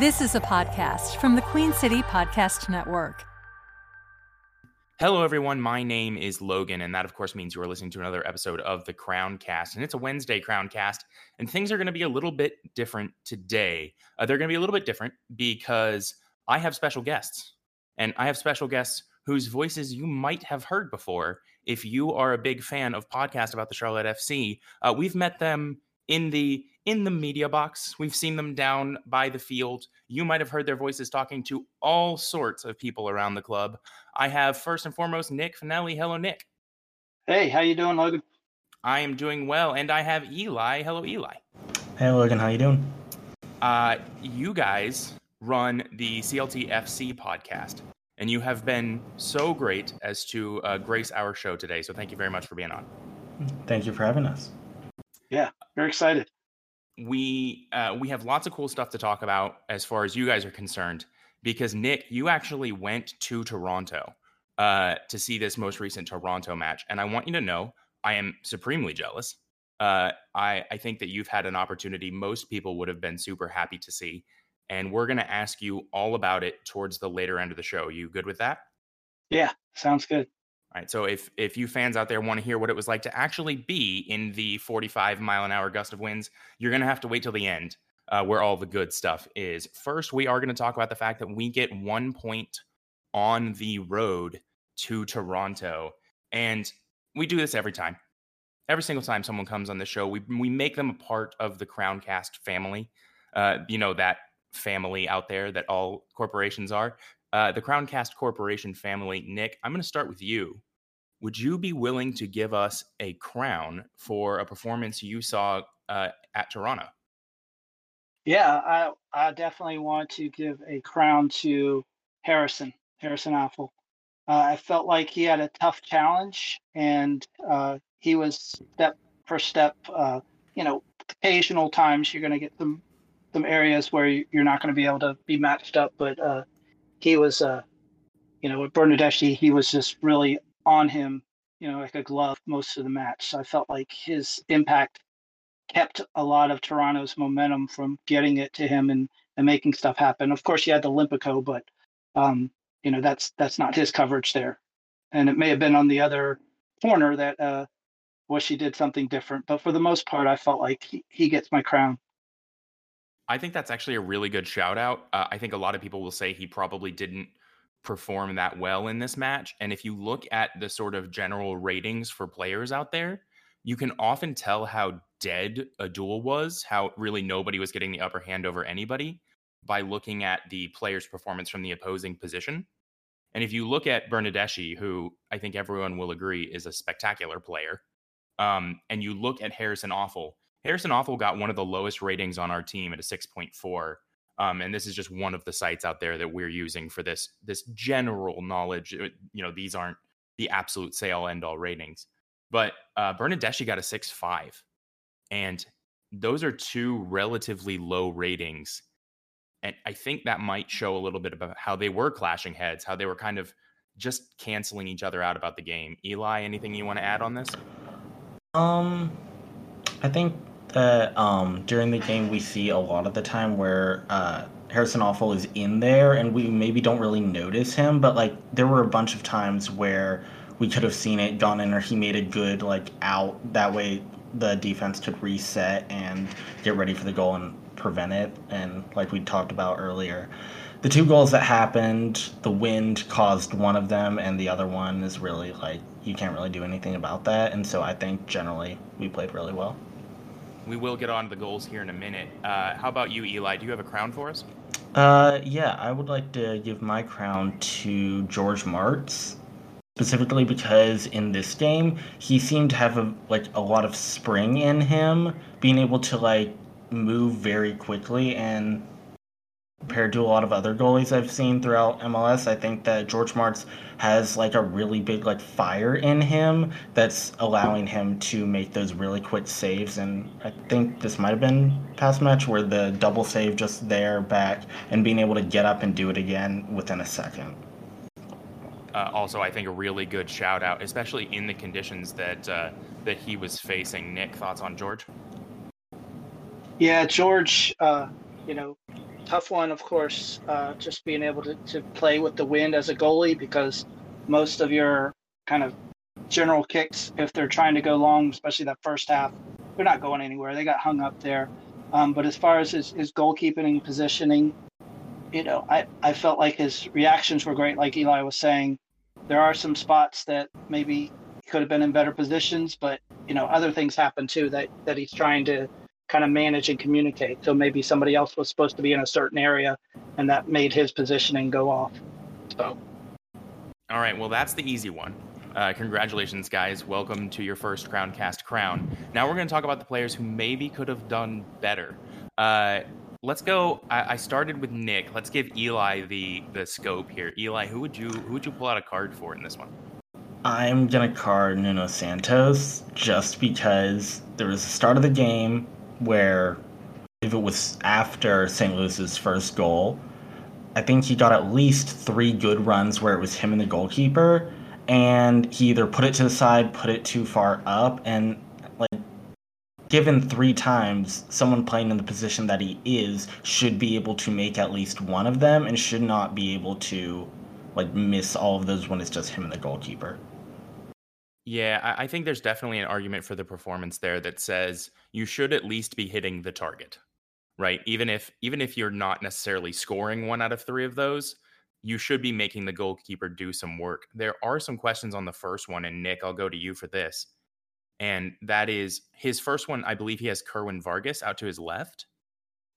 This is a podcast from the Queen City Podcast Network. Hello, everyone. My name is Logan, and that, of course, means you are listening to another episode of the Crown Cast. And it's a Wednesday Crown Cast, and things are going to be a little bit different today. Uh, they're going to be a little bit different because I have special guests, and I have special guests whose voices you might have heard before if you are a big fan of podcast about the Charlotte FC. Uh, we've met them in the in the media box. We've seen them down by the field. You might have heard their voices talking to all sorts of people around the club. I have first and foremost Nick Finelli. Hello, Nick. Hey, how you doing, Logan? I am doing well, and I have Eli. Hello, Eli. Hey, Logan. How you doing? Uh, you guys run the CLT FC podcast, and you have been so great as to uh, grace our show today. So thank you very much for being on. Thank you for having us. Yeah, very excited we uh, we have lots of cool stuff to talk about as far as you guys are concerned. Because Nick, you actually went to Toronto uh, to see this most recent Toronto match, and I want you to know I am supremely jealous. Uh, I I think that you've had an opportunity most people would have been super happy to see, and we're going to ask you all about it towards the later end of the show. You good with that? Yeah, sounds good. Right. So if if you fans out there want to hear what it was like to actually be in the 45 mile an hour gust of winds, you're gonna have to wait till the end, uh, where all the good stuff is. First, we are gonna talk about the fact that we get one point on the road to Toronto, and we do this every time. Every single time someone comes on the show, we we make them a part of the Crowncast family. Uh, you know that family out there that all corporations are. Uh, the Crowncast Corporation family, Nick, I'm going to start with you. Would you be willing to give us a crown for a performance you saw uh, at Toronto? Yeah, I, I definitely want to give a crown to Harrison, Harrison Afful. Uh, I felt like he had a tough challenge and uh, he was step for step, uh, you know, occasional times you're going to get some some areas where you're not going to be able to be matched up, but uh, he was, uh, you know, with Bernardeschi, he was just really on him, you know, like a glove most of the match. So I felt like his impact kept a lot of Toronto's momentum from getting it to him and, and making stuff happen. Of course, you had the Olympico, but um, you know that's that's not his coverage there, and it may have been on the other corner that uh, Wishy did something different. But for the most part, I felt like he, he gets my crown. I think that's actually a really good shout out. Uh, I think a lot of people will say he probably didn't perform that well in this match. And if you look at the sort of general ratings for players out there, you can often tell how dead a duel was, how really nobody was getting the upper hand over anybody by looking at the player's performance from the opposing position. And if you look at Bernardeschi, who I think everyone will agree is a spectacular player, um, and you look at Harrison Afful, Harrison Afful got one of the lowest ratings on our team at a 6.4. Um, and this is just one of the sites out there that we're using for this this general knowledge. Uh, you know, these aren't the absolute say all end all ratings. But uh, Bernardeschi got a 6.5. And those are two relatively low ratings. And I think that might show a little bit about how they were clashing heads, how they were kind of just canceling each other out about the game. Eli, anything you want to add on this? Um, I think that um, during the game we see a lot of the time where uh, Harrison Afful is in there and we maybe don't really notice him, but like there were a bunch of times where we could have seen it gone in or he made a good like out. That way the defense could reset and get ready for the goal and prevent it. And like we talked about earlier the two goals that happened the wind caused one of them and the other one is really like you can't really do anything about that. And so i think generally we played really well we will get on to the goals here in a minute. Uh, how about you, Eli? Do you have a crown for us? Uh, yeah, I would like to give my crown to George Marks, specifically because in this game he seemed to have a, like a lot of spring in him, being able to like move very quickly and compared to a lot of other goalies I've seen throughout MLS, I think that George Marks has like a really big like fire in him that's allowing him to make those really quick saves. And I think this might have been past match where the double save just there back and being able to get up and do it again within a second. Uh, also, I think a really good shout out, especially in the conditions that uh, that he was facing. Nick, thoughts on George? Yeah, George. Uh, you know, tough one, of course, uh, just being able to, to play with the wind as a goalie because most of your kind of general kicks, if they're trying to go long, especially that first half, they're not going anywhere. They got hung up there. Um, but as far as his, his goalkeeping and positioning, you know, I, I felt like his reactions were great. Like Eli was saying, there are some spots that maybe could have been in better positions, but you know, other things happen too that that he's trying to kind of manage and communicate. So maybe somebody else was supposed to be in a certain area, and that made his positioning go off. So. All right. Well, that's the easy one. Uh, congratulations, guys. Welcome to your first Crowncast crown. Now we're going to talk about the players who maybe could have done better. Uh, let's go. I, I, started with Nick. Let's give Eli the the scope here. Eli, who would you who would you pull out a card for in this one? I'm gonna card Nuno Santos just because there was a start of the game where if it was after St. Louis's first goal, I think he got at least three good runs where it was him and the goalkeeper, and he either put it to the side, put it too far up, and like given three times, someone playing in the position that he is should be able to make at least one of them and should not be able to like miss all of those when it's just him and the goalkeeper. Yeah, I, I think there's definitely an argument for the performance there that says you should at least be hitting the target, right? Even if even if you're not necessarily scoring one out of three of those, you should be making the goalkeeper do some work. There are some questions on the first one, and Nick, I'll go to you for this. And that is his first one. I believe he has Kerwin Vargas out to his left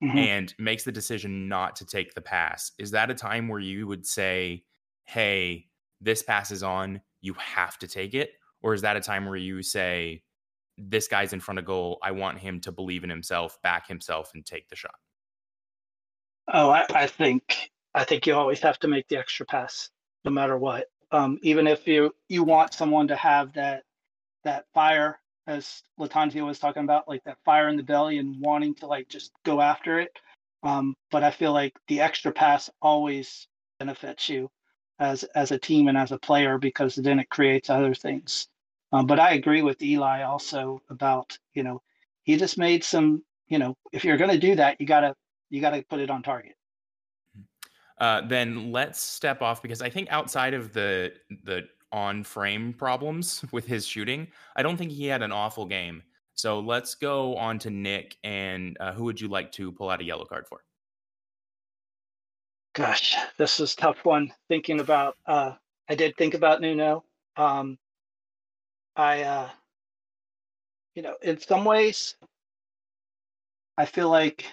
mm-hmm. and makes the decision not to take the pass. Is that a time where you would say, hey, this pass is on, you have to take it? Or is that a time where you say, this guy's in front of goal. I want him to believe in himself, back himself, and take the shot. Oh, I, I think I think you always have to make the extra pass, no matter what. Um, even if you you want someone to have that that fire, as Lattanzio was talking about, like that fire in the belly and wanting to like just go after it. Um, but I feel like the extra pass always benefits you as as a team and as a player because then it creates other things. Um, but I agree with Eli also about you know he just made some you know if you're going to do that you gotta you gotta put it on target. Uh, then let's step off because I think outside of the the on frame problems with his shooting, I don't think he had an awful game. So let's go on to Nick and uh, who would you like to pull out a yellow card for? Gosh, this is tough one. Thinking about, uh, I did think about Nuno. Um, I, uh, you know, in some ways, I feel like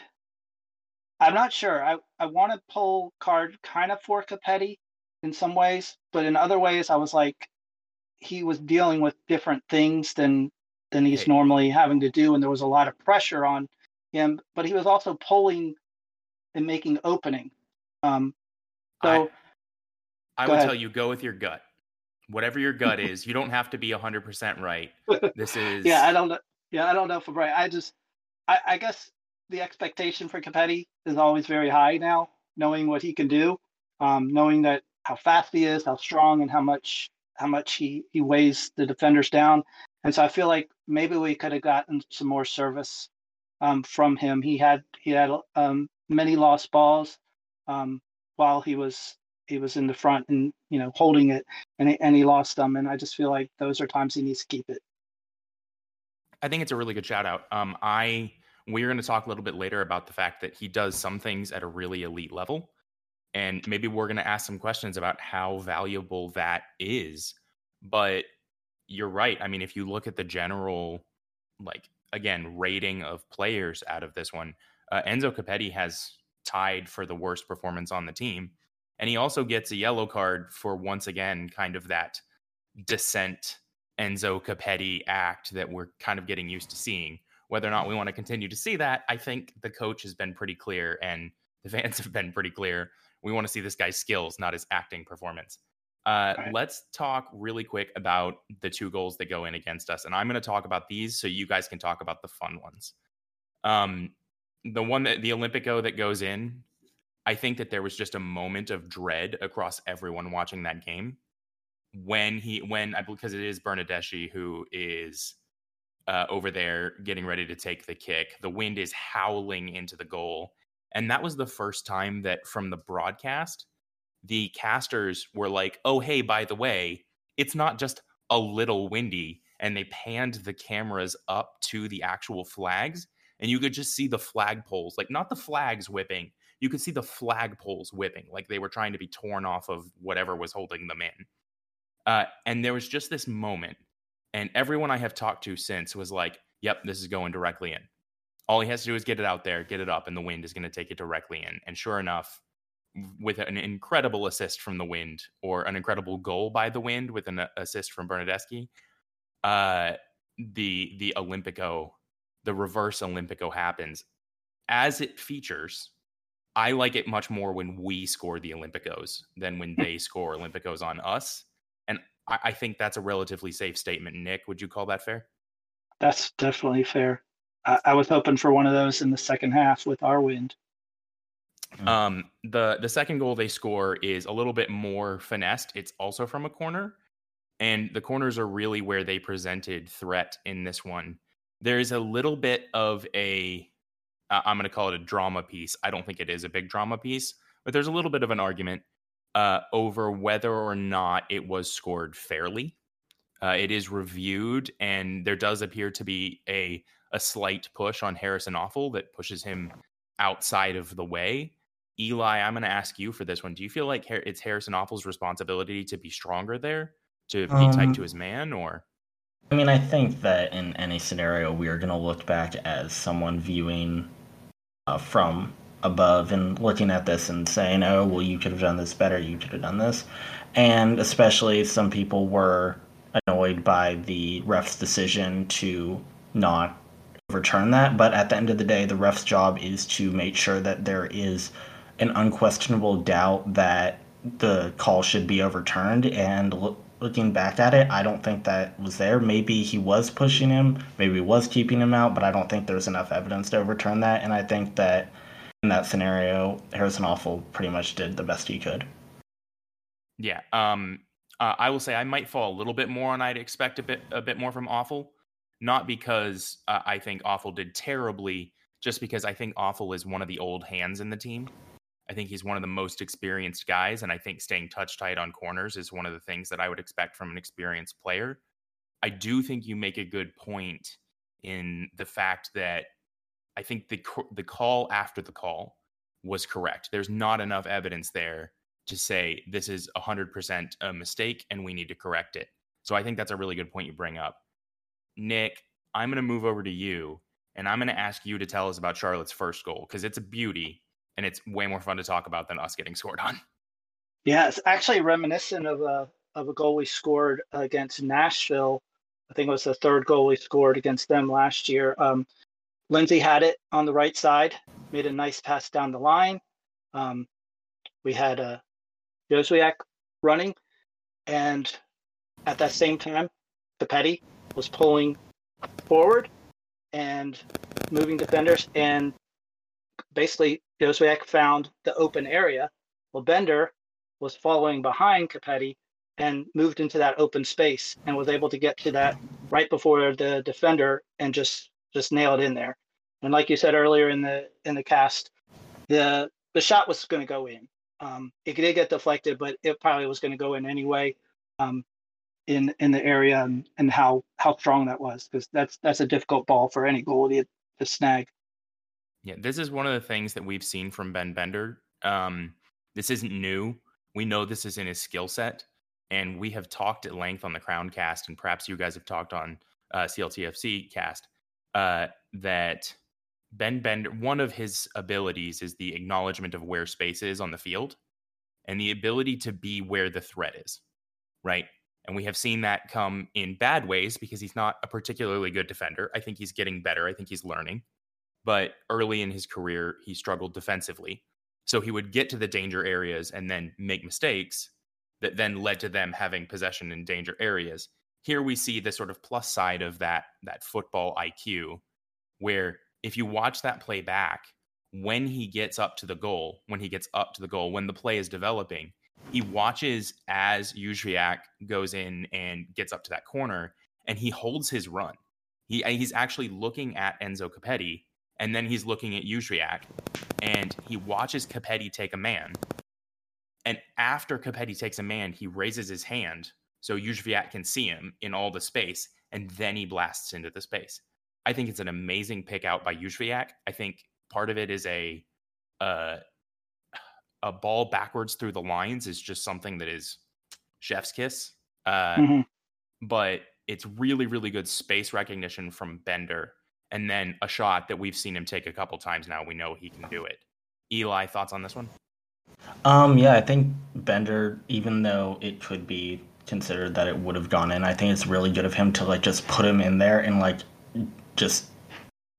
I'm not sure. I, I want to pull card kind of for Copetti in some ways, but in other ways, I was like, he was dealing with different things than than he's normally having to do, and there was a lot of pressure on him. But he was also pulling and making opening. Um, so I, I would ahead. tell you go with your gut. Whatever your gut is, you don't have to be hundred percent right. This is yeah. I don't know. Yeah, I don't know if I'm right. I just, I, I guess the expectation for Copetti is always very high now, knowing what he can do, um, knowing that how fast he is, how strong, and how much how much he he weighs the defenders down. And so I feel like maybe we could have gotten some more service um, from him. He had he had um, many lost balls um, while he was he was in the front and you know holding it, and he, and he lost them. And I just feel like those are times he needs to keep it. I think it's a really good shout out. Um, I we're going to talk a little bit later about the fact that he does some things at a really elite level, and maybe we're going to ask some questions about how valuable that is. But you're right. I mean, if you look at the general, like again, rating of players out of this one, uh, Enzo Copetti has tied for the worst performance on the team. And he also gets a yellow card for once again kind of that descent Enzo Copetti act that we're kind of getting used to seeing. Whether or not we want to continue to see that, I think the coach has been pretty clear and the fans have been pretty clear. We want to see this guy's skills, not his acting performance. Uh, right. Let's talk really quick about the two goals that go in against us. And I'm going to talk about these so you guys can talk about the fun ones. Um, the one that the Olympico that goes in, I think that there was just a moment of dread across everyone watching that game when he when I because it is Bernardeschi who is uh, over there getting ready to take the kick. The wind is howling into the goal, And that was the first time that from the broadcast, the casters were like, oh, hey, by the way, it's not just a little windy. And they panned the cameras up to the actual flags. And you could just see the flagpoles, like not the flags whipping, you could see the flagpoles whipping, like they were trying to be torn off of whatever was holding them in. Uh, and there was just this moment, and everyone I have talked to since was like, yep, this is going directly in. All he has to do is get it out there, get it up, and the wind is going to take it directly in. And sure enough, with an incredible assist from the wind or an incredible goal by the wind with an assist from Bernardeschi, uh, the the Olympico, the reverse Olympico happens. As it features, I like it much more when we score the Olympicos than when they score Olympicos on us. And I, I think that's a relatively safe statement. Nick, would you call that fair? That's definitely fair. I, I was hoping for one of those in the second half with our wind. Mm. Um, the the second goal they score is a little bit more finessed. It's also from a corner, and the corners are really where they presented threat in this one. There's a little bit of a I'm going to call it a drama piece. I don't think it is a big drama piece, but there's a little bit of an argument uh, over whether or not it was scored fairly. Uh, it is reviewed, and there does appear to be a a slight push on Harrison Afful that pushes him outside of the way. Eli, I'm going to ask you for this one. Do you feel like it's Harrison Afful's responsibility to be stronger there, to be um, tight to his man, or? I mean, I think that in any scenario, we are going to look back as someone viewing uh, from above and looking at this and saying, oh, well, you could have done this better, you could have done this. And especially some people were annoyed by the ref's decision to not overturn that. But at the end of the day, the ref's job is to make sure that there is an unquestionable doubt that the call should be overturned. And looking back at it, I don't think that was there. Maybe he was pushing him, maybe he was keeping him out, but I don't think there's enough evidence to overturn that. And I think that in that scenario, Harrison Afful pretty much did the best he could. Yeah. Um, uh, I will say I might fall a little bit more on I'd expect a bit a bit more from Afful, not because uh, I think Afful did terribly, just because I think Afful is one of the old hands in the team. I think he's one of the most experienced guys, and I think staying touch tight on corners is one of the things that I would expect from an experienced player. I do think you make a good point in the fact that I think the the call after the call was correct. There's not enough evidence there to say this is 100% a mistake and we need to correct it. So I think that's a really good point you bring up. Nick, I'm going to move over to you and I'm going to ask you to tell us about Charlotte's first goal because it's a beauty and it's way more fun to talk about than us getting scored on. Yeah, it's actually reminiscent of a of a goal we scored against Nashville. I think it was the third goal we scored against them last year. Um, Lindsey had it on the right side, made a nice pass down the line. Um, we had uh, Joswiak running, and at that same time, Copetti was pulling forward and moving defenders, and basically Joswiak found the open area. Well, Bender was following behind Copetti and moved into that open space and was able to get to that right before the defender and just just nail it in there. And like you said earlier in the in the cast, the the shot was going to go in. Um, it did get deflected, but it probably was going to go in anyway. Um, in in the area and, and how how strong that was because that's that's a difficult ball for any goalie to snag. Yeah, this is one of the things that we've seen from Ben Bender. Um, this isn't new. We know this is in his skill set, and we have talked at length on the Crown Cast, and perhaps you guys have talked on uh, CLTFC Cast uh, that Ben Bender. One of his abilities is the acknowledgement of where space is on the field, and the ability to be where the threat is. Right, and we have seen that come in bad ways because he's not a particularly good defender. I think he's getting better. I think he's learning but early in his career, he struggled defensively. So he would get to the danger areas and then make mistakes that then led to them having possession in danger areas. Here we see the sort of plus side of that that football IQ where if you watch that play back, when he gets up to the goal, when he gets up to the goal, when the play is developing, he watches as Jozwiak goes in and gets up to that corner and he holds his run. He he's actually looking at Enzo Copetti And then he's looking at Jozwiak and he watches Copetti take a man. And after Copetti takes a man, he raises his hand so Jozwiak can see him in all the space, and then he blasts into the space. I think it's an amazing pick out by Jozwiak. I think part of it is a uh, a ball backwards through the lines is just something that is chef's kiss. Uh, mm-hmm. But it's really, really good space recognition from Bender. And then a shot that we've seen him take a couple times now. We know he can do it. Eli, thoughts on this one? Um, yeah, I think Bender, even though it could be considered that it would have gone in, I think it's really good of him to like just put him in there and like just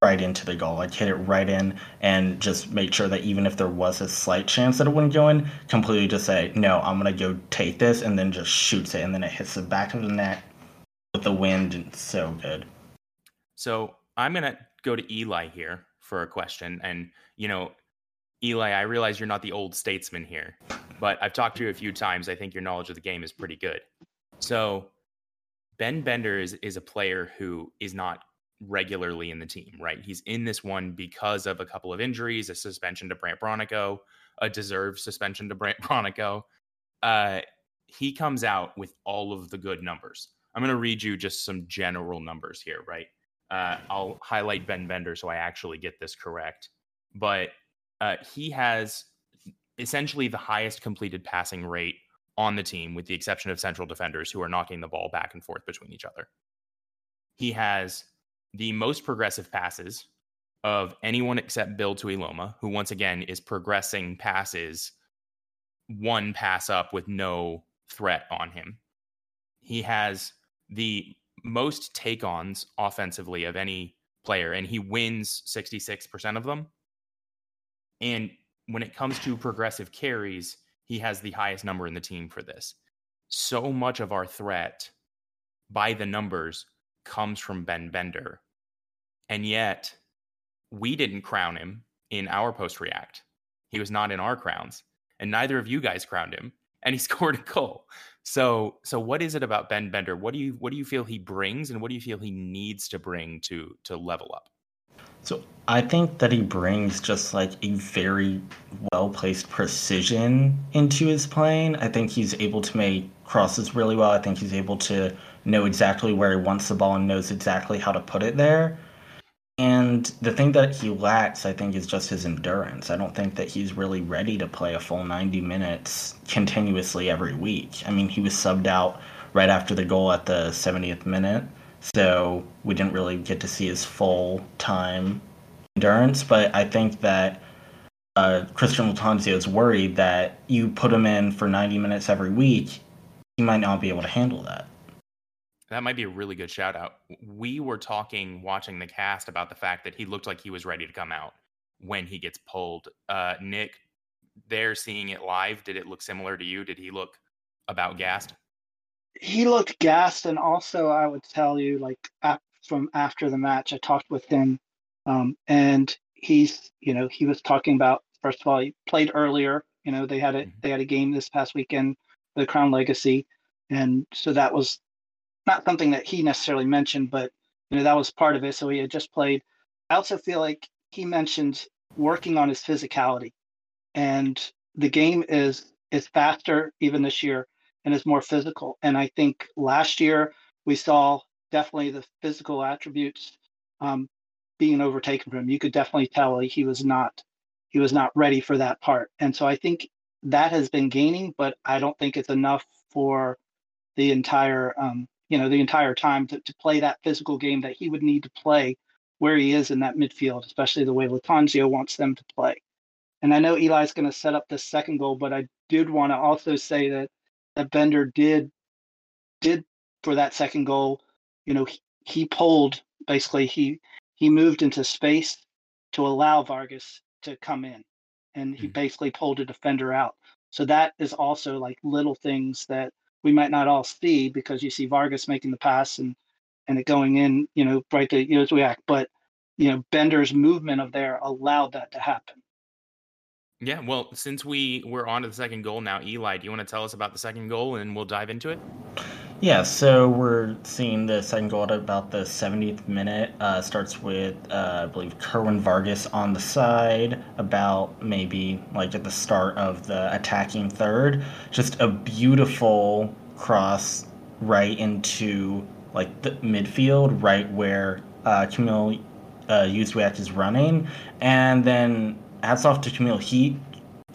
right into the goal, like hit it right in, and just make sure that even if there was a slight chance that it wouldn't go in, completely just say, no, I'm gonna go take this, and then just shoots it, and then it hits the back of the net with the wind, and so good. So I'm gonna go to Eli here for a question, and you know, Eli, I realize you're not the old statesman here, but I've talked to you a few times. I think your knowledge of the game is pretty good. So Ben Bender is is a player who is not regularly in the team, right? He's in this one because of a couple of injuries, a suspension to Brandt Bronico, a deserved suspension to Brandt Bronico. Uh, he comes out with all of the good numbers. I'm going to read you just some general numbers here, right? Uh, I'll highlight Ben Bender so I actually get this correct. But uh, he has essentially the highest completed passing rate on the team, with the exception of central defenders who are knocking the ball back and forth between each other. He has the most progressive passes of anyone except Bill Tuiloma, who once again is progressing passes one pass up with no threat on him. He has the most take ons offensively of any player, and he wins 66% of them. And when it comes to progressive carries, he has the highest number in the team for this. So much of our threat by the numbers comes from Ben Bender. And yet, we didn't crown him in our post react. He was not in our crowns, and neither of you guys crowned him, and he scored a goal. So, so what is it about Ben Bender? What do you what do you feel he brings, and what do you feel he needs to bring to to level up? So I think that he brings just like a very well placed precision into his playing. I think he's able to make crosses really well. I think he's able to know exactly where he wants the ball and knows exactly how to put it there. And the thing that he lacks, I think, is just his endurance. I don't think that he's really ready to play a full 90 minutes continuously every week. I mean, he was subbed out right after the goal at the 70th minute, so we didn't really get to see his full time endurance. But I think that uh, Christian Lattanzio is worried that you put him in for 90 minutes every week, he might not be able to handle that. That might be a really good shout out. We were talking watching the cast about the fact that he looked like he was ready to come out when he gets pulled. Uh, Nick, there seeing it live, did it look similar to you? Did he look about gassed? He looked gassed, and also I would tell you, like from after the match, I talked with him, um, and he's, you know, he was talking about first of all, he played earlier. You know, they had a mm-hmm. they had a game this past weekend, the Crown Legacy, and so that was not something that he necessarily mentioned, but you know that was part of it. So he had just played. I also feel like he mentioned working on his physicality, and the game is is faster even this year and is more physical. And I think last year we saw definitely the physical attributes um, being overtaken from him. You could definitely tell he was not he was not ready for that part. And so I think that has been gaining, but I don't think it's enough for the entire um, you know the entire time to, to play that physical game that he would need to play where he is in that midfield, especially the way Lattanzio wants them to play. And I know Eli's going to set up the second goal, but I did want to also say that that Bender did did for that second goal. You know, he, he pulled basically he he moved into space to allow Vargas to come in, and he mm-hmm. basically pulled a defender out. So that is also like little things that we might not all see because you see Vargas making the pass and and it going in, you know, right to you know, react. But you know, Bender's movement of there allowed that to happen. Yeah, well, since we we're on to the second goal now, Eli, do you want to tell us about the second goal and we'll dive into it? Yeah, so we're seeing the second goal at about the 70th minute. Uh, starts with, uh, I believe, Kerwin Vargas on the side, about maybe like at the start of the attacking third. Just a beautiful cross right into like the midfield, right where uh, Kamil uh, Józwiak is running. And then hats off to Kamil. He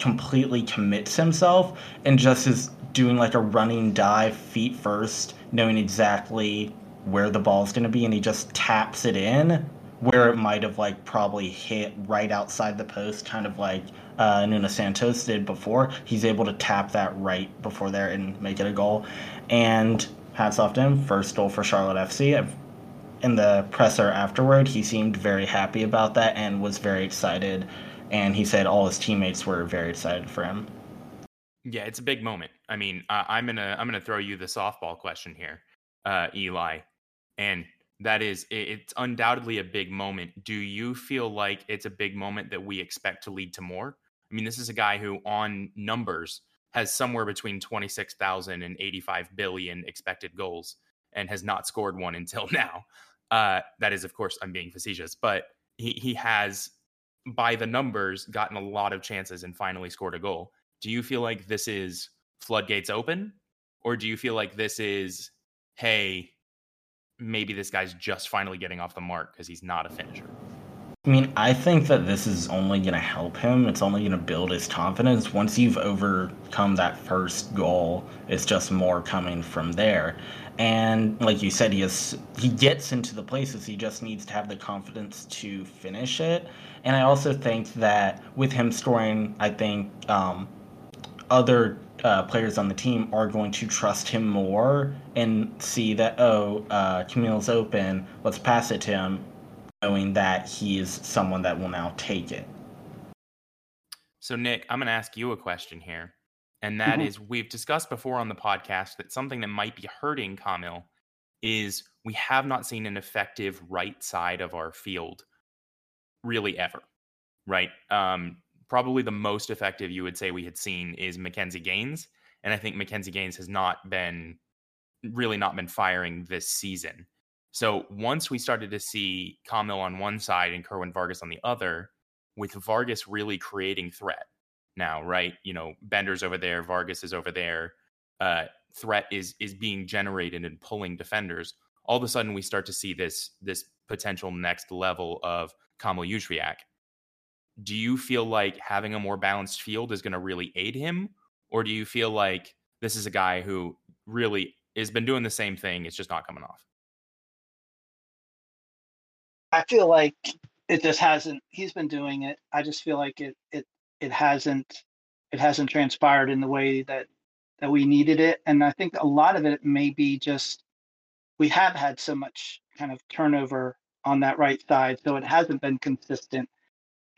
completely commits himself and just is doing like a running dive feet first, knowing exactly where the ball's going to be, and he just taps it in where it might have like probably hit right outside the post, kind of like uh, Nuno Santos did before. He's able to tap that right before there and make it a goal. And hats off to him, first goal for Charlotte FC. In the presser afterward, he seemed very happy about that and was very excited. And he said all his teammates were very excited for him. Yeah, it's a big moment. I mean, uh, I'm gonna I'm gonna throw you the softball question here, uh, Eli, and that is it, it's undoubtedly a big moment. Do you feel like it's a big moment that we expect to lead to more? I mean, this is a guy who, on numbers, has somewhere between 26,000 and 85 billion expected goals and has not scored one until now. Uh, that is, of course, I'm being facetious, but he, he has, by the numbers, gotten a lot of chances and finally scored a goal do you feel like this is floodgates open or do you feel like this is hey maybe this guy's just finally getting off the mark because he's not a finisher I mean, I think that this is only going to help him. It's only going to build his confidence. Once you've overcome that first goal, it's just more coming from there. And like you said, he has he gets into the places. He just needs to have the confidence to finish it. And I also think that with him scoring, I think um, other uh, players on the team are going to trust him more and see that oh uh, Kamil's open, let's pass it to him, knowing that he is someone that will now take it. So Nick, I'm going to ask you a question here, and that mm-hmm. is: we've discussed before on the podcast that something that might be hurting Kamil is we have not seen an effective right side of our field really ever, right? Um, probably the most effective you would say we had seen is McKinze Gaines. And I think McKinze Gaines has not been really not been firing this season. So once we started to see Kamil on one side and Kerwin Vargas on the other, with Vargas really creating threat now, right? You know, Bender's over there, Vargas is over there. Uh, threat is is being generated and pulling defenders. All of a sudden, we start to see this this potential next level of Kamil Józwiak do you feel like having a more balanced field is going to really aid him? Or do you feel like this is a guy who really has been doing the same thing it's just not coming off? I feel like it just hasn't he's been doing it. I just feel like it it it hasn't it hasn't transpired in the way that that we needed it. And i think a lot of it may be just we have had so much kind of turnover on that right side so it hasn't been consistent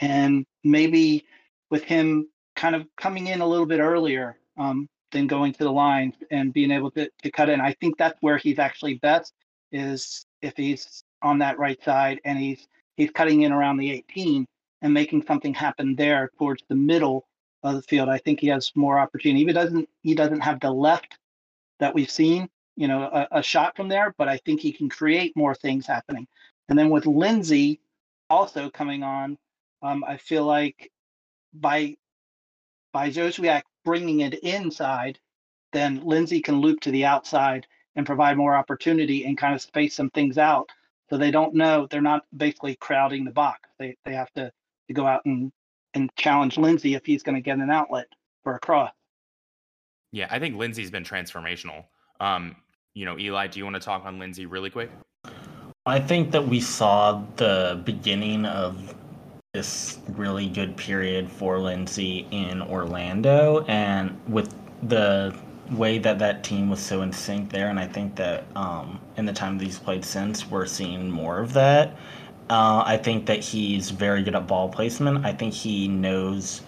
and maybe with him kind of coming in a little bit earlier um, than going to the line and being able to, to cut in. I think that's where he's actually best is if he's on that right side and he's he's cutting in around the 18 and making something happen there towards the middle of the field. I think he has more opportunity. He doesn't he doesn't have the left that we've seen, you know, a, a shot from there, but I think he can create more things happening. And then with Lindsey also coming on, um, I feel like by by Józwiak bringing it inside, then Lindsey can loop to the outside and provide more opportunity and kind of space some things out. So they don't know they're not basically crowding the box. They they have to, to go out and and challenge Lindsey if he's going to get an outlet for a cross. Yeah, I think Lindsey's been transformational. Um, you know, Eli, do you want to talk on Lindsey really quick? I think that we saw the beginning of this really good period for Lindsey in Orlando, and with the way that that team was so in sync there, and I think that um, in the time that he's played since, we're seeing more of that. Uh, I think that he's very good at ball placement. I think he knows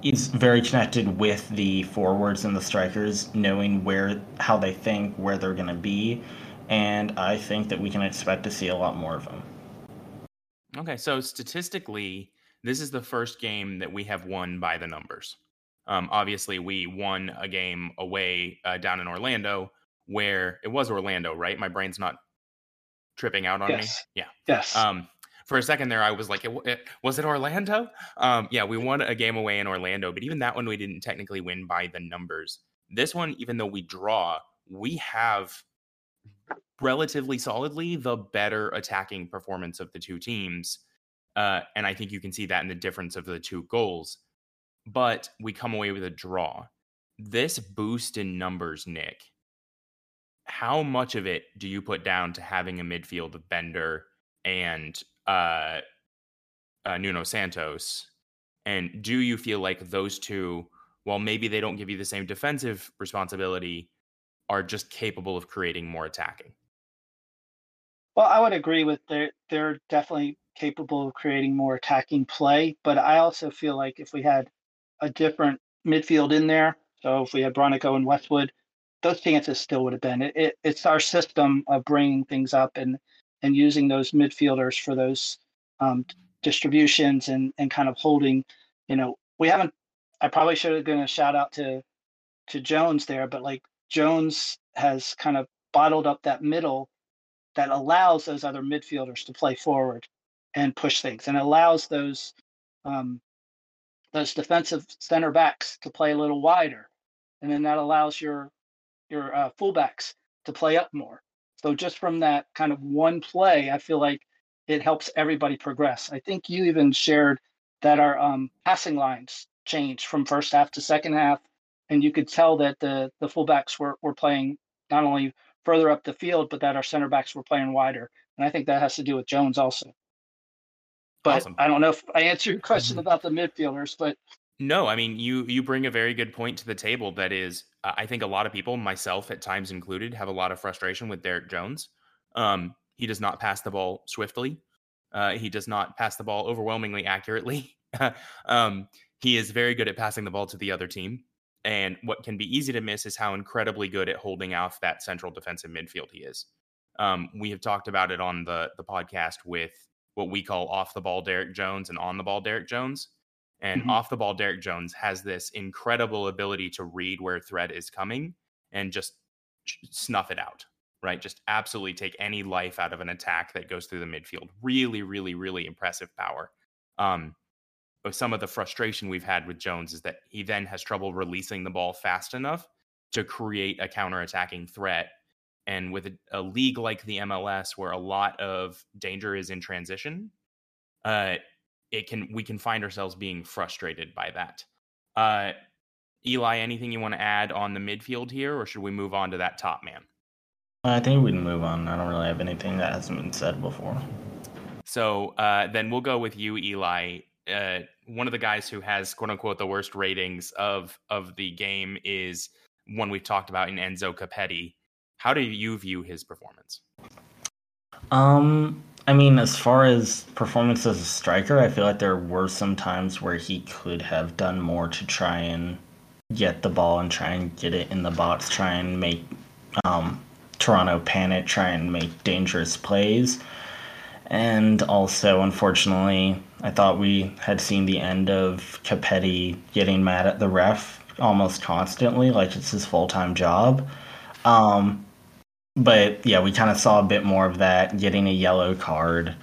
he's very connected with the forwards and the strikers, knowing where how they think, where they're going to be, and I think that we can expect to see a lot more of him. Okay, so statistically, this is the first game that we have won by the numbers. Um, obviously, we won a game away uh, down in Orlando where it was Orlando, right? My brain's not tripping out on Yes. me. Yeah. Yes. Um, for a second there, I was like, it, it, was it Orlando? Um, yeah, we won a game away in Orlando, but even that one we didn't technically win by the numbers. This one, even though we draw, we have relatively solidly the better attacking performance of the two teams. Uh, and I think you can see that in the difference of the two goals. But we come away with a draw. This boost in numbers, Nick, how much of it do you put down to having a midfield of Bender and uh, uh, Nuno Santos? And do you feel like those two, while maybe they don't give you the same defensive responsibility, are just capable of creating more attacking? Well, I would agree with they're they're definitely capable of creating more attacking play, but I also feel like if we had a different midfield in there, so if we had Bronico and Westwood, those chances still would have been. It, it, it's our system of bringing things up and and using those midfielders for those um, distributions and and kind of holding. You know, we haven't. I probably should have given a shout out to to Jones there, but like Jones has kind of bottled up that middle that allows those other midfielders to play forward and push things and allows those um, those defensive center backs to play a little wider. And then that allows your your uh, fullbacks to play up more. So just from that kind of one play i feel like it helps everybody progress. I think you even shared that our um, passing lines changed from first half to second half and you could tell that the the fullbacks were, were playing not only further up the field, but that our center backs were playing wider. And I think that has to do with Jones also. But Awesome. I don't know if I answered your question about the midfielders, but No, I mean you you bring a very good point to the table. That is, I think a lot of people, myself at times included, have a lot of frustration with Derrick Jones. Um, he does not pass the ball swiftly. Uh, he does not pass the ball overwhelmingly accurately. um, he is very good at passing the ball to the other team. And what can be easy to miss is how incredibly good at holding off that central defensive midfield he is. Um, we have talked about it on the the podcast with what we call off the ball Derrick Jones and on the ball Derrick Jones. And Mhm. off the ball Derrick Jones has this incredible ability to read where threat is coming and just snuff it out, right? Just absolutely take any life out of an attack that goes through the midfield. Really, really, really impressive power. Um, some of the frustration we've had with Jones is that he then has trouble releasing the ball fast enough to create a counter-attacking threat. And with a, a league like the MLS, where a lot of danger is in transition, uh, it can we can find ourselves being frustrated by that. Uh, Eli, anything you want to add on the midfield here, or should we move on to that top man? I think we can move on. I don't really have anything that hasn't been said before. So uh, then we'll go with you, Eli. Uh, one of the guys who has quote unquote the worst ratings of of the game is one we've talked about in Enzo Copetti. How do you view his performance? Um, I mean, as far as performance as a striker, I feel like there were some times where he could have done more to try and get the ball and try and get it in the box, try and make um, Toronto panic, try and make dangerous plays. And also, unfortunately, I thought we had seen the end of Copetti getting mad at the ref almost constantly, like it's his full time job. Um, but yeah, we kind of saw a bit more of that, getting a yellow card.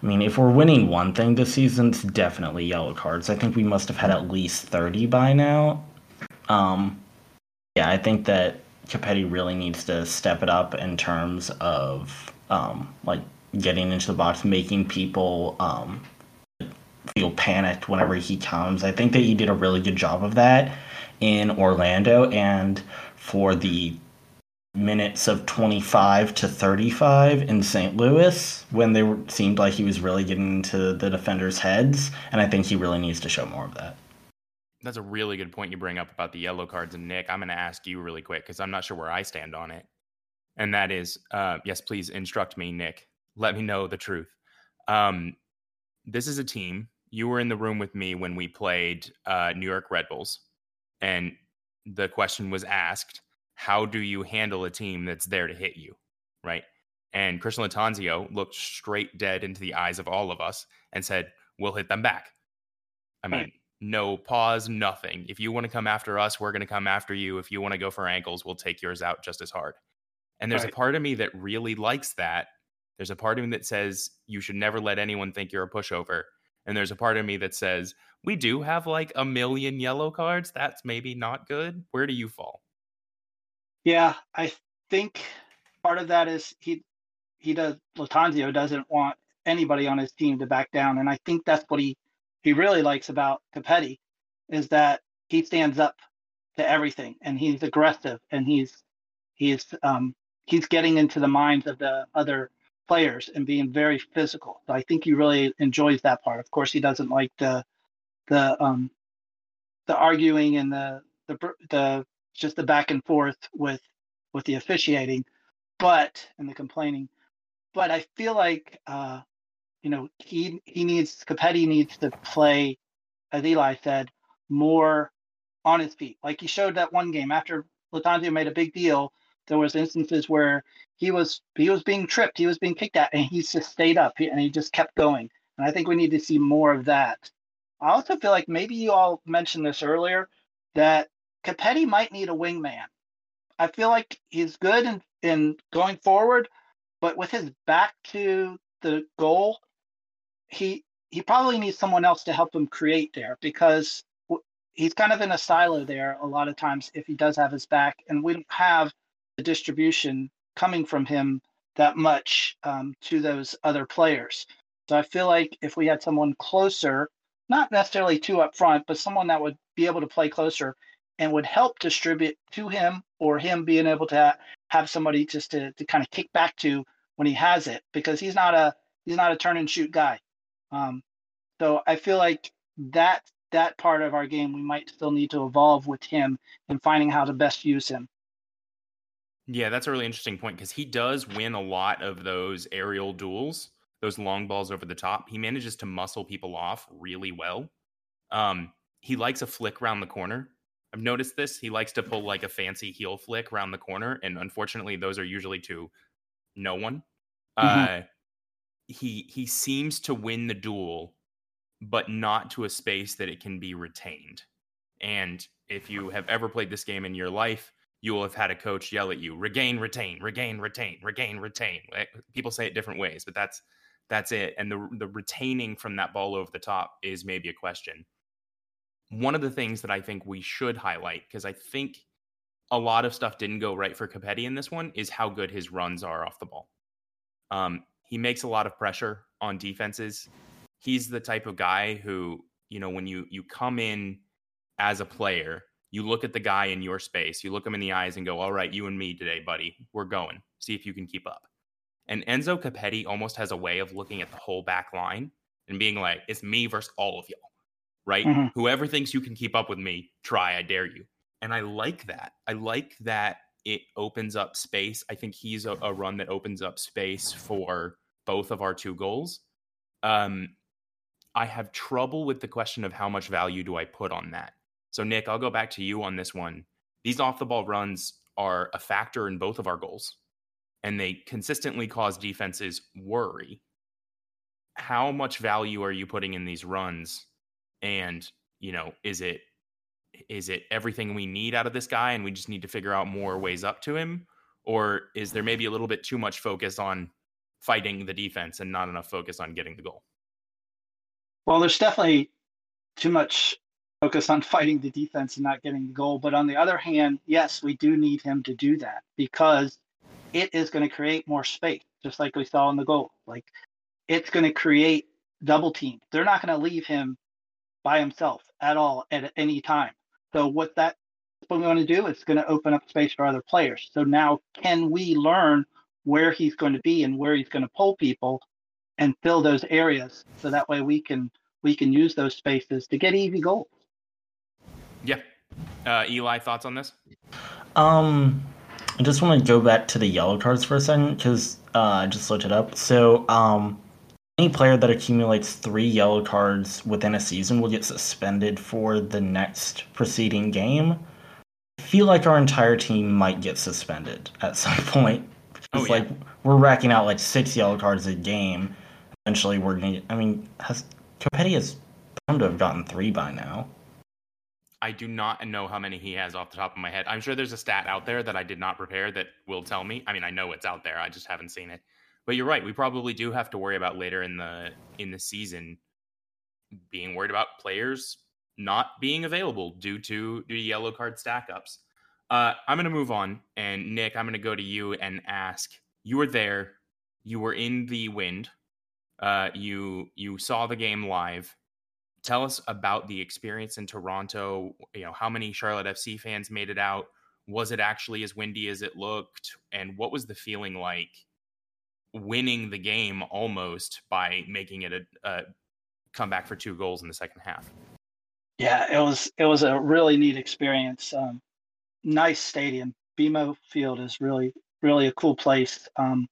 I mean, if we're winning one thing this season, it's definitely yellow cards. I think we must have had at least 30 by now. Um, yeah, I think that Copetti really needs to step it up in terms of um, like getting into the box, making people um, feel panicked whenever he comes. I think that he did a really good job of that in Orlando and for the minutes of 25 to 35 in St. Louis when they were, seemed like he was really getting into the defenders' heads. And I think he really needs to show more of that. That's a really good point you bring up about the yellow cards. And Nick, I'm going to ask you really quick because I'm not sure where I stand on it. And that is, uh, yes, please instruct me, Nick. Let me know the truth. Um, this is a team. You were in the room with me when we played uh, New York Red Bulls, and the question was asked: How do you handle a team that's there to hit you, right? And Christian Lattanzio looked straight dead into the eyes of all of us and said, "We'll hit them back." I mean, no pause, nothing. If you want to come after us, we're going to come after you. If you want to go for ankles, we'll take yours out just as hard. And there's Right. a part of me that really likes that. There's a part of me that says you should never let anyone think you're a pushover. And there's a part of me that says we do have like a million yellow cards. That's maybe not good. Where do you fall? Yeah, I think part of that is he he does Lattanzio doesn't want anybody on his team to back down, and I think that's what he he really likes about Copetti is that he stands up to everything and he's aggressive and he's he's um he's getting into the minds of the other players and being very physical. I think he really enjoys that part. Of course, he doesn't like the the um the arguing and the the the just the back and forth with with the officiating, but and the complaining. But I feel like uh, you know he he needs Copetti needs to play, as Eli said, more on his feet. Like he showed that one game after Lattanzio made a big deal. There was instances where he was he was being tripped, he was being kicked at, and he just stayed up and he just kept going. And I think we need to see more of that. I also feel like maybe you all mentioned this earlier that Copetti might need a wingman. I feel like he's good in, in going forward, but with his back to the goal, he he probably needs someone else to help him create there because he's kind of in a silo there a lot of times if he does have his back, and we don't have the distribution coming from him that much um, to those other players. So I feel like if we had someone closer, not necessarily too up front, but someone that would be able to play closer and would help distribute to him or him being able to ha- have somebody just to, to kind of kick back to when he has it because he's not a he's not a turn and shoot guy. Um, so I feel like that that part of our game we might still need to evolve with him and finding how to best use him. Yeah, that's a really interesting point because he does win a lot of those aerial duels, those long balls over the top. He manages to muscle people off really well. Um, he likes a flick around the corner. I've noticed this. He likes to pull like a fancy heel flick around the corner, and unfortunately, those are usually to no one. Mhm. Uh, he he seems to win the duel, but not to a space that it can be retained. And if you have ever played this game in your life, you will have had a coach yell at you, regain, retain, regain, retain, regain, retain. Eh, People say it different ways, but that's that's it. And the the retaining from that ball over the top is maybe a question. One of the things that I think we should highlight, because I think a lot of stuff didn't go right for Copetti in this one, is how good his runs are off the ball. Um, he makes a lot of pressure on defenses. He's the type of guy who, you know, when you you come in as a player, you look at the guy in your space, you look him in the eyes and go, "All right, you and me today, buddy. We're going. See if you can keep up." And Enzo Copetti almost has a way of looking at the whole back line and being like, "It's me versus all of y'all." Right? Mhm. Whoever thinks you can keep up with me, try. I dare you. And I like that. I like that it opens up space. I think he's a, a run that opens up space for both of our two goals. Um, I have trouble with the question of how much value do I put on that. So, Nick, I'll go back to you on this one. These off the ball runs are a factor in both of our goals, and they consistently cause defenses worry. How much value are you putting in these runs? And, you know, is it is it everything we need out of this guy and we just need to figure out more ways up to him? Or is there maybe a little bit too much focus on fighting the defense and not enough focus on getting the goal? Well, there's definitely too much focus on fighting the defense and not getting the goal. But on the other hand, yes, we do need him to do that because it is going to create more space, just like we saw in the goal. Like it's going to create double team. They're not going to leave him by himself at all at any time. So what that what we want to do is going to open up space for other players. So now can we learn where he's going to be and where he's going to pull people and fill those areas so that way we can we can use those spaces to get easy goals. Yeah. Uh, Eli, thoughts on this? Um, I just want to go back to the yellow cards for a second because uh, I just looked it up. So, um, any player that accumulates three yellow cards within a season will get suspended for the next preceding game. I feel like our entire team might get suspended at some point. Oh, It's yeah. like we're racking out like six yellow cards a game. Eventually, we're gonna. I mean, has Copetti has bound to have gotten three by now. I do not know how many he has off the top of my head. I'm sure there's a stat out there that I did not prepare that will tell me. I mean, I know it's out there. I just haven't seen it. But you're right. We probably do have to worry about later in the in the season being worried about players not being available due to due to yellow card stack ups. Uh, I'm going to move on, and Nick, I'm going to go to you and ask. You were there. You were in the wind. Uh, you you saw the game live. Tell us about the experience in Toronto. You know how many Charlotte FC fans made it out. Was it actually as windy as it looked? And what was the feeling like winning the game almost by making it a, a comeback for two goals in the second half? Yeah, it was it was a really neat experience. Um, nice stadium. BMO Field is really really a cool place, um,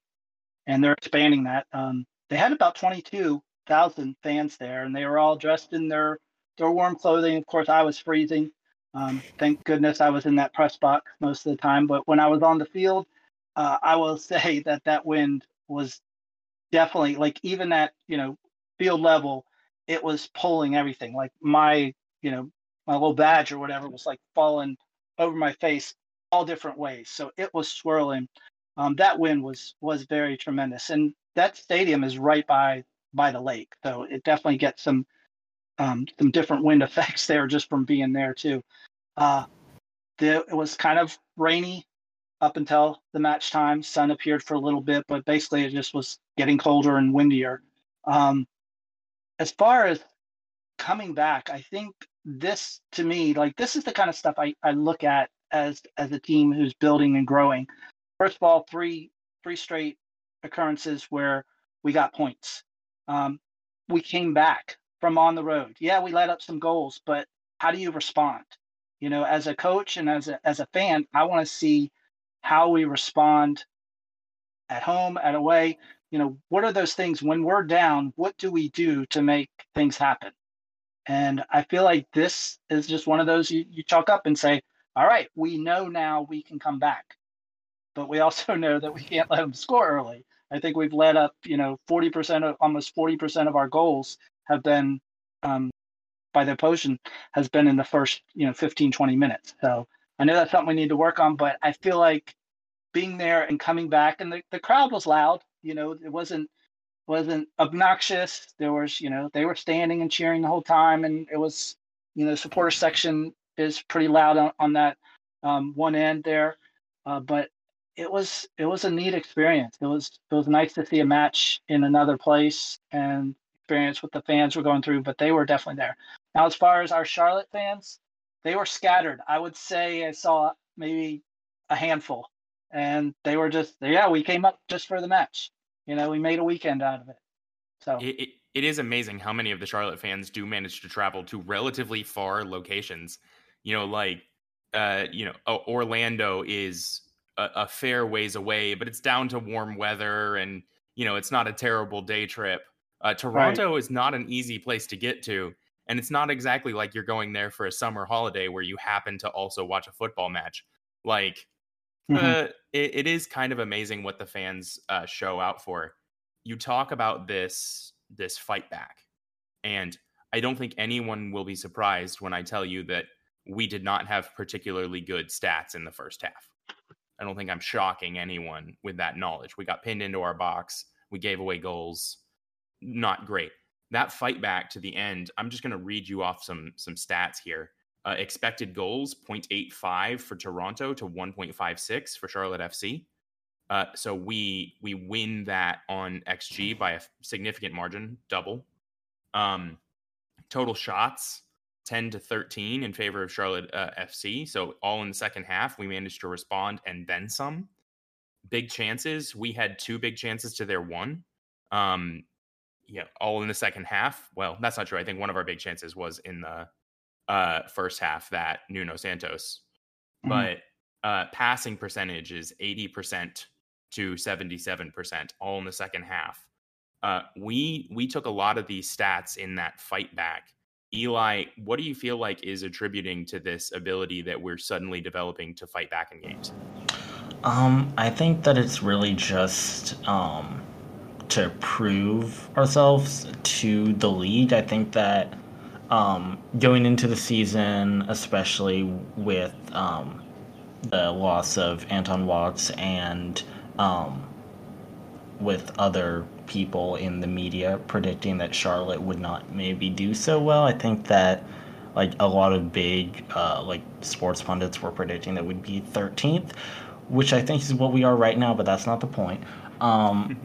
and they're expanding that. Um, they had about twenty two thousand fans there, and they were all dressed in their their warm clothing. Of course, I was freezing. Um, thank goodness I was in that press box most of the time. But when I was on the field, uh, I will say that that wind was definitely like even at you know field level, it was pulling everything. Like my you know my little badge or whatever was like falling over my face all different ways. So it was swirling. Um, that wind was was very tremendous, and that stadium is right by by the lake, so it definitely gets some um, some different wind effects there just from being there too. Uh, the, it was kind of rainy up until the match time. Sun appeared for a little bit, but basically it just was getting colder and windier. Um, as far as coming back, I think this to me, like this is the kind of stuff I, I look at as as a team who's building and growing. First of all, three three straight occurrences where we got points. Um, we came back from on the road. Yeah, we let up some goals, but how do you respond? You know, as a coach and as a as a fan, I want to see how we respond at home, at away. You know, what are those things when we're down? What do we do to make things happen? And I feel like this is just one of those you, you chalk up and say, all right, we know now we can come back. But we also know that we can't let them score early. I think we've led up, you know, 40% of almost 40% of our goals have been um, by the opposition has been in the first, you know, 15, 20 minutes. So I know that's something we need to work on, but I feel like being there and coming back and the, the crowd was loud, you know, it wasn't wasn't obnoxious. There was, you know, they were standing and cheering the whole time and it was, you know, the supporter section is pretty loud on, on that um, one end there. Uh, but it was it was a neat experience. It was it was nice to see a match in another place and experience what the fans were going through, but they were definitely there. Now, as far as our Charlotte fans, they were scattered. I would say I saw maybe a handful, and they were just yeah. We came up just for the match. You know, we made a weekend out of it. So it, it, it is amazing how many of the Charlotte fans do manage to travel to relatively far locations. You know, like uh, you know, Orlando is a, a fair ways away, but it's down to warm weather and you know it's not a terrible day trip. Uh, Toronto right. is not an easy place to get to, and it's not exactly like you're going there for a summer holiday where you happen to also watch a football match. Like, mm-hmm. uh, it, it is kind of amazing what the fans uh, show out for. You talk about this this fight back, and I don't think anyone will be surprised when I tell you that we did not have particularly good stats in the first half. I don't think I'm shocking anyone with that knowledge. We got pinned into our box. We gave away goals. Not great. That fight back to the end, I'm just going to read you off some some stats here. Uh, expected goals 0.85 for Toronto to 1.56 for Charlotte FC. Uh, so we we win that on xG by a significant margin, double. Um, total shots 10 to 13 in favor of Charlotte uh, FC. So all in the second half, we managed to respond and then some. Big chances. We had two big chances to their one. Um, yeah, all in the second half. Well, that's not true. I think one of our big chances was in the uh, first half that Nuno Santos. Mm-hmm. But uh, passing percentage is 80% to 77%, all in the second half. Uh, we we took a lot of these stats in that fight back Eli, what do you feel like is attributing to this ability that we're suddenly developing to fight back in games? Um, I think that it's really just um, to prove ourselves to the league. I think that um, going into the season, especially with um, the loss of Anton Walkes and um, with other people in the media predicting that Charlotte would not maybe do so well. I think that like a lot of big uh, like sports pundits were predicting that we'd be 13th, which I think is what we are right now, but that's not the point. Um,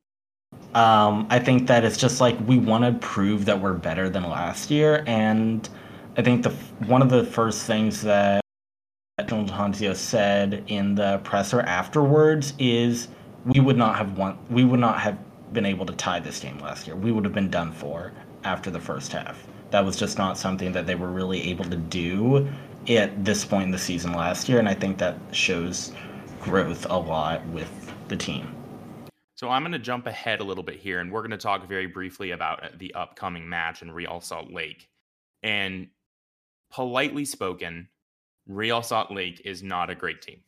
um, I think that it's just like we want to prove that we're better than last year, and I think the one of the first things that General Tanzio said in the presser afterwards is we would not have won. We would not have been able to tie this game last year. We would have been done for after the first half. That was just not something that they were really able to do at this point in the season last year, and I think that shows growth a lot with the team. So I'm going to jump ahead a little bit here, and we're going to talk very briefly about the upcoming match in Real Salt Lake. And politely spoken, Real Salt Lake is not a great team.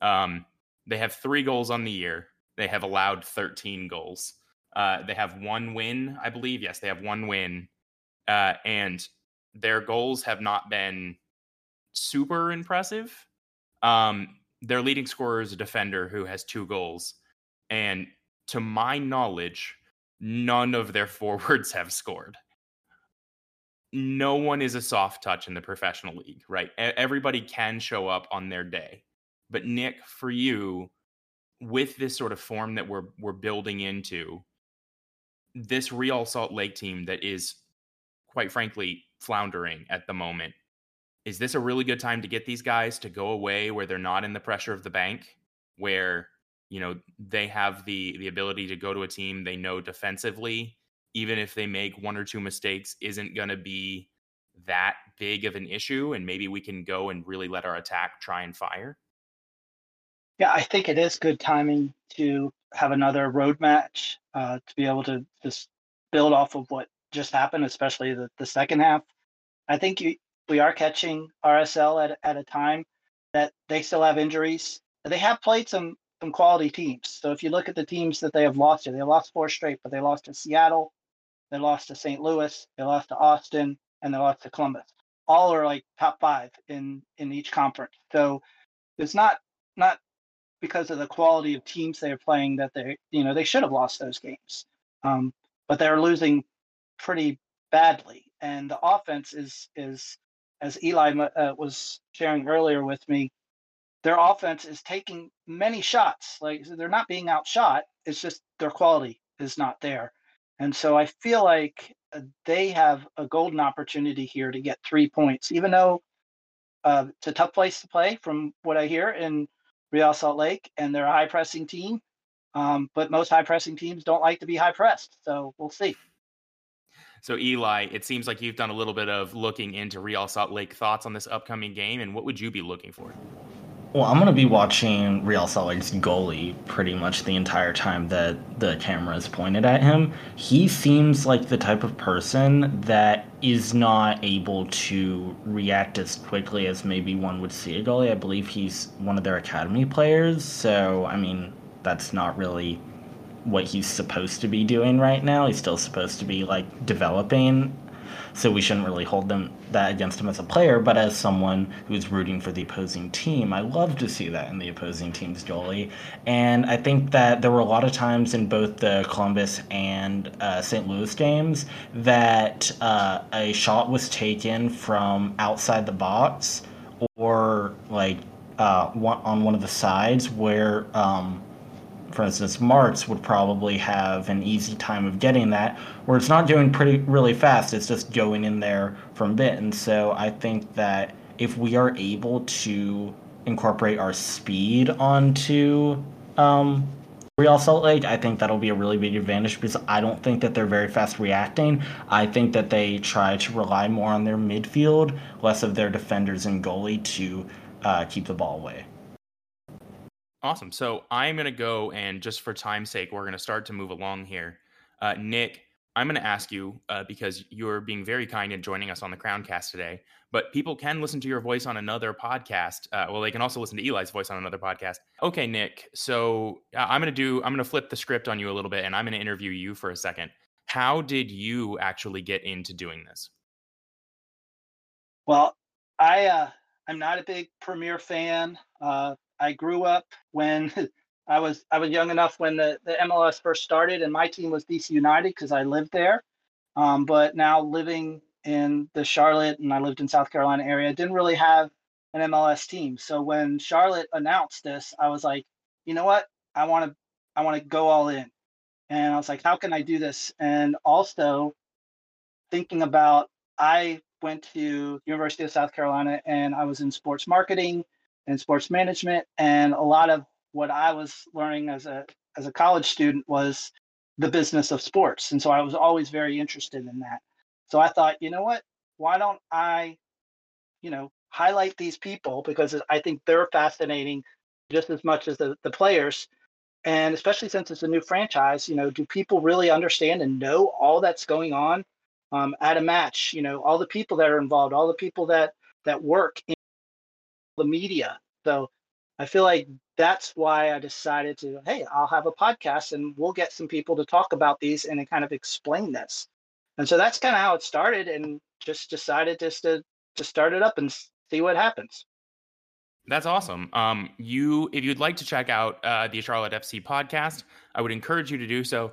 Um, they have three goals on the year. They have allowed 13 goals. Uh, they have one win, I believe. Yes, they have one win. Uh, and their goals have not been super impressive. Um, their leading scorer is a defender who has two goals. And to my knowledge, none of their forwards have scored. No one is a soft touch in the professional league, right? Everybody can show up on their day. But Nick, for you, with this sort of form that we're we're building into, this Real Salt Lake team that is quite frankly floundering at the moment. Is this a really good time to get these guys to go away where they're not in the pressure of the bank, where you know they have the the ability to go to a team they know defensively, even if they make one or two mistakes, isn't going to be that big of an issue, and maybe we can go and really let our attack try and fire. Yeah, I think it is good timing to have another road match uh, to be able to just build off of what just happened, especially the, the second half. I think you, we are catching RSL at, at a time that they still have injuries. They have played some some quality teams. So if you look at the teams that they have lost to, they lost four straight, but they lost to Seattle, they lost to St. Louis, they lost to Austin, and they lost to Columbus. All are like top five in in each conference. So it's not not because of the quality of teams they are playing that they you know they should have lost those games. Um, but they're losing pretty badly. And the offense is is as eli uh, was sharing earlier with me their offense is taking many shots. Like they're not being outshot. It's just their quality is not there. And so i feel like uh, they have a golden opportunity here to get three points even though uh, it's a tough place to play from what i hear. And Real Salt Lake, and they're a high pressing team. Um, but most high pressing teams don't like to be high pressed. So we'll see. So, Eli, it seems like you've done a little bit of looking into Real Salt Lake. Thoughts on this upcoming game, and what would you be looking for? Well, I'm to be watching Real Salt Lake's goalie pretty much the entire time that the camera is pointed at him. He seems like the type of person that is not able to react as quickly as maybe one would see a goalie. I believe he's one of their academy players, so I mean, that's not really what he's supposed to be doing right now. He's still supposed to be like developing so we shouldn't really hold them that against him as a player, but as someone who's rooting for the opposing team, I love to see that in the opposing team's goalie. And I think that there were a lot of times in both the Columbus and uh, St. Louis games that uh, a shot was taken from outside the box or like uh, on one of the sides where. Um, for instance, Marks would probably have an easy time of getting that, where it's not doing pretty really fast. It's just going in there from bit. And so I think that if we are able to incorporate our speed onto um, Real Salt Lake, I think that'll be a really big advantage because I don't think that they're very fast reacting. I think that they try to rely more on their midfield, less of their defenders and goalie to uh, keep the ball away. Awesome. So I'm going to go and just for time's sake, we're going to start to move along here. Uh, Nick, I'm going to ask you uh, because you're being very kind in joining us on the Crowncast today. But people can listen to your voice on another podcast. Uh, well, they can also listen to Eli's voice on another podcast. Okay, Nick. So uh, I'm going to do. I'm going to flip the script on you a little bit, and I'm going to interview you for a second. How did you actually get into doing this? Well, I uh, I'm not a big Premiere fan. Uh, I grew up when I was I was young enough when the, the MLS first started, and my team was DC United because I lived there. Um, but now living in the Charlotte and I lived in South Carolina area, didn't really have an MLS team. So when Charlotte announced this, I was like, you know what? I want to I want to go all in. And I was like, how can I do this? And also thinking about I went to University of South Carolina and I was in sports marketing and sports management and a lot of what I was learning as a as a college student was the business of sports. And so I was always very interested in that. So I thought, you know what? Why don't I, you know, highlight these people because I think they're fascinating just as much as the, the players. And especially since it's a new franchise, you know, do people really understand and know all that's going on um, at a match? You know, all the people that are involved, all the people that that work in the media. So I feel like that's why I decided to, hey, I'll have a podcast and we'll get some people to talk about these and kind of explain this. And so that's kind of how it started and just decided just to to start it up and see what happens. That's awesome. Um, you, if you'd like to check out uh, the Charlotte FC podcast, I would encourage you to do so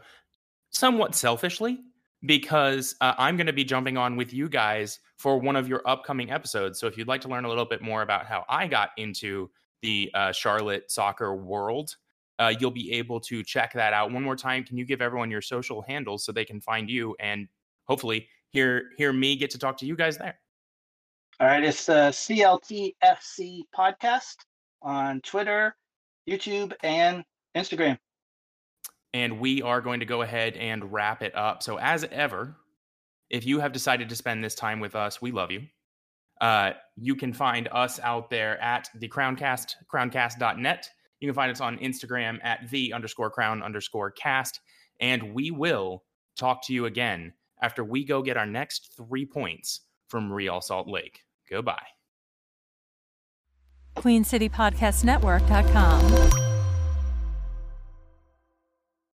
somewhat selfishly because uh, I'm going to be jumping on with you guys for one of your upcoming episodes. So if you'd like to learn a little bit more about how I got into the uh, Charlotte soccer world, uh, you'll be able to check that out. One more time, can you give everyone your social handles so they can find you and hopefully hear hear me get to talk to you guys there? All right, it's the CLTFC podcast on Twitter, YouTube, and Instagram. And we are going to go ahead and wrap it up. So, as ever, if you have decided to spend this time with us, we love you. Uh, you can find us out there at the Crowncast, crowncast.net. You can find us on Instagram at the underscore crown underscore cast. And we will talk to you again after we go get our next three points from Real Salt Lake. Goodbye. QueenCityPodcastNetwork.com.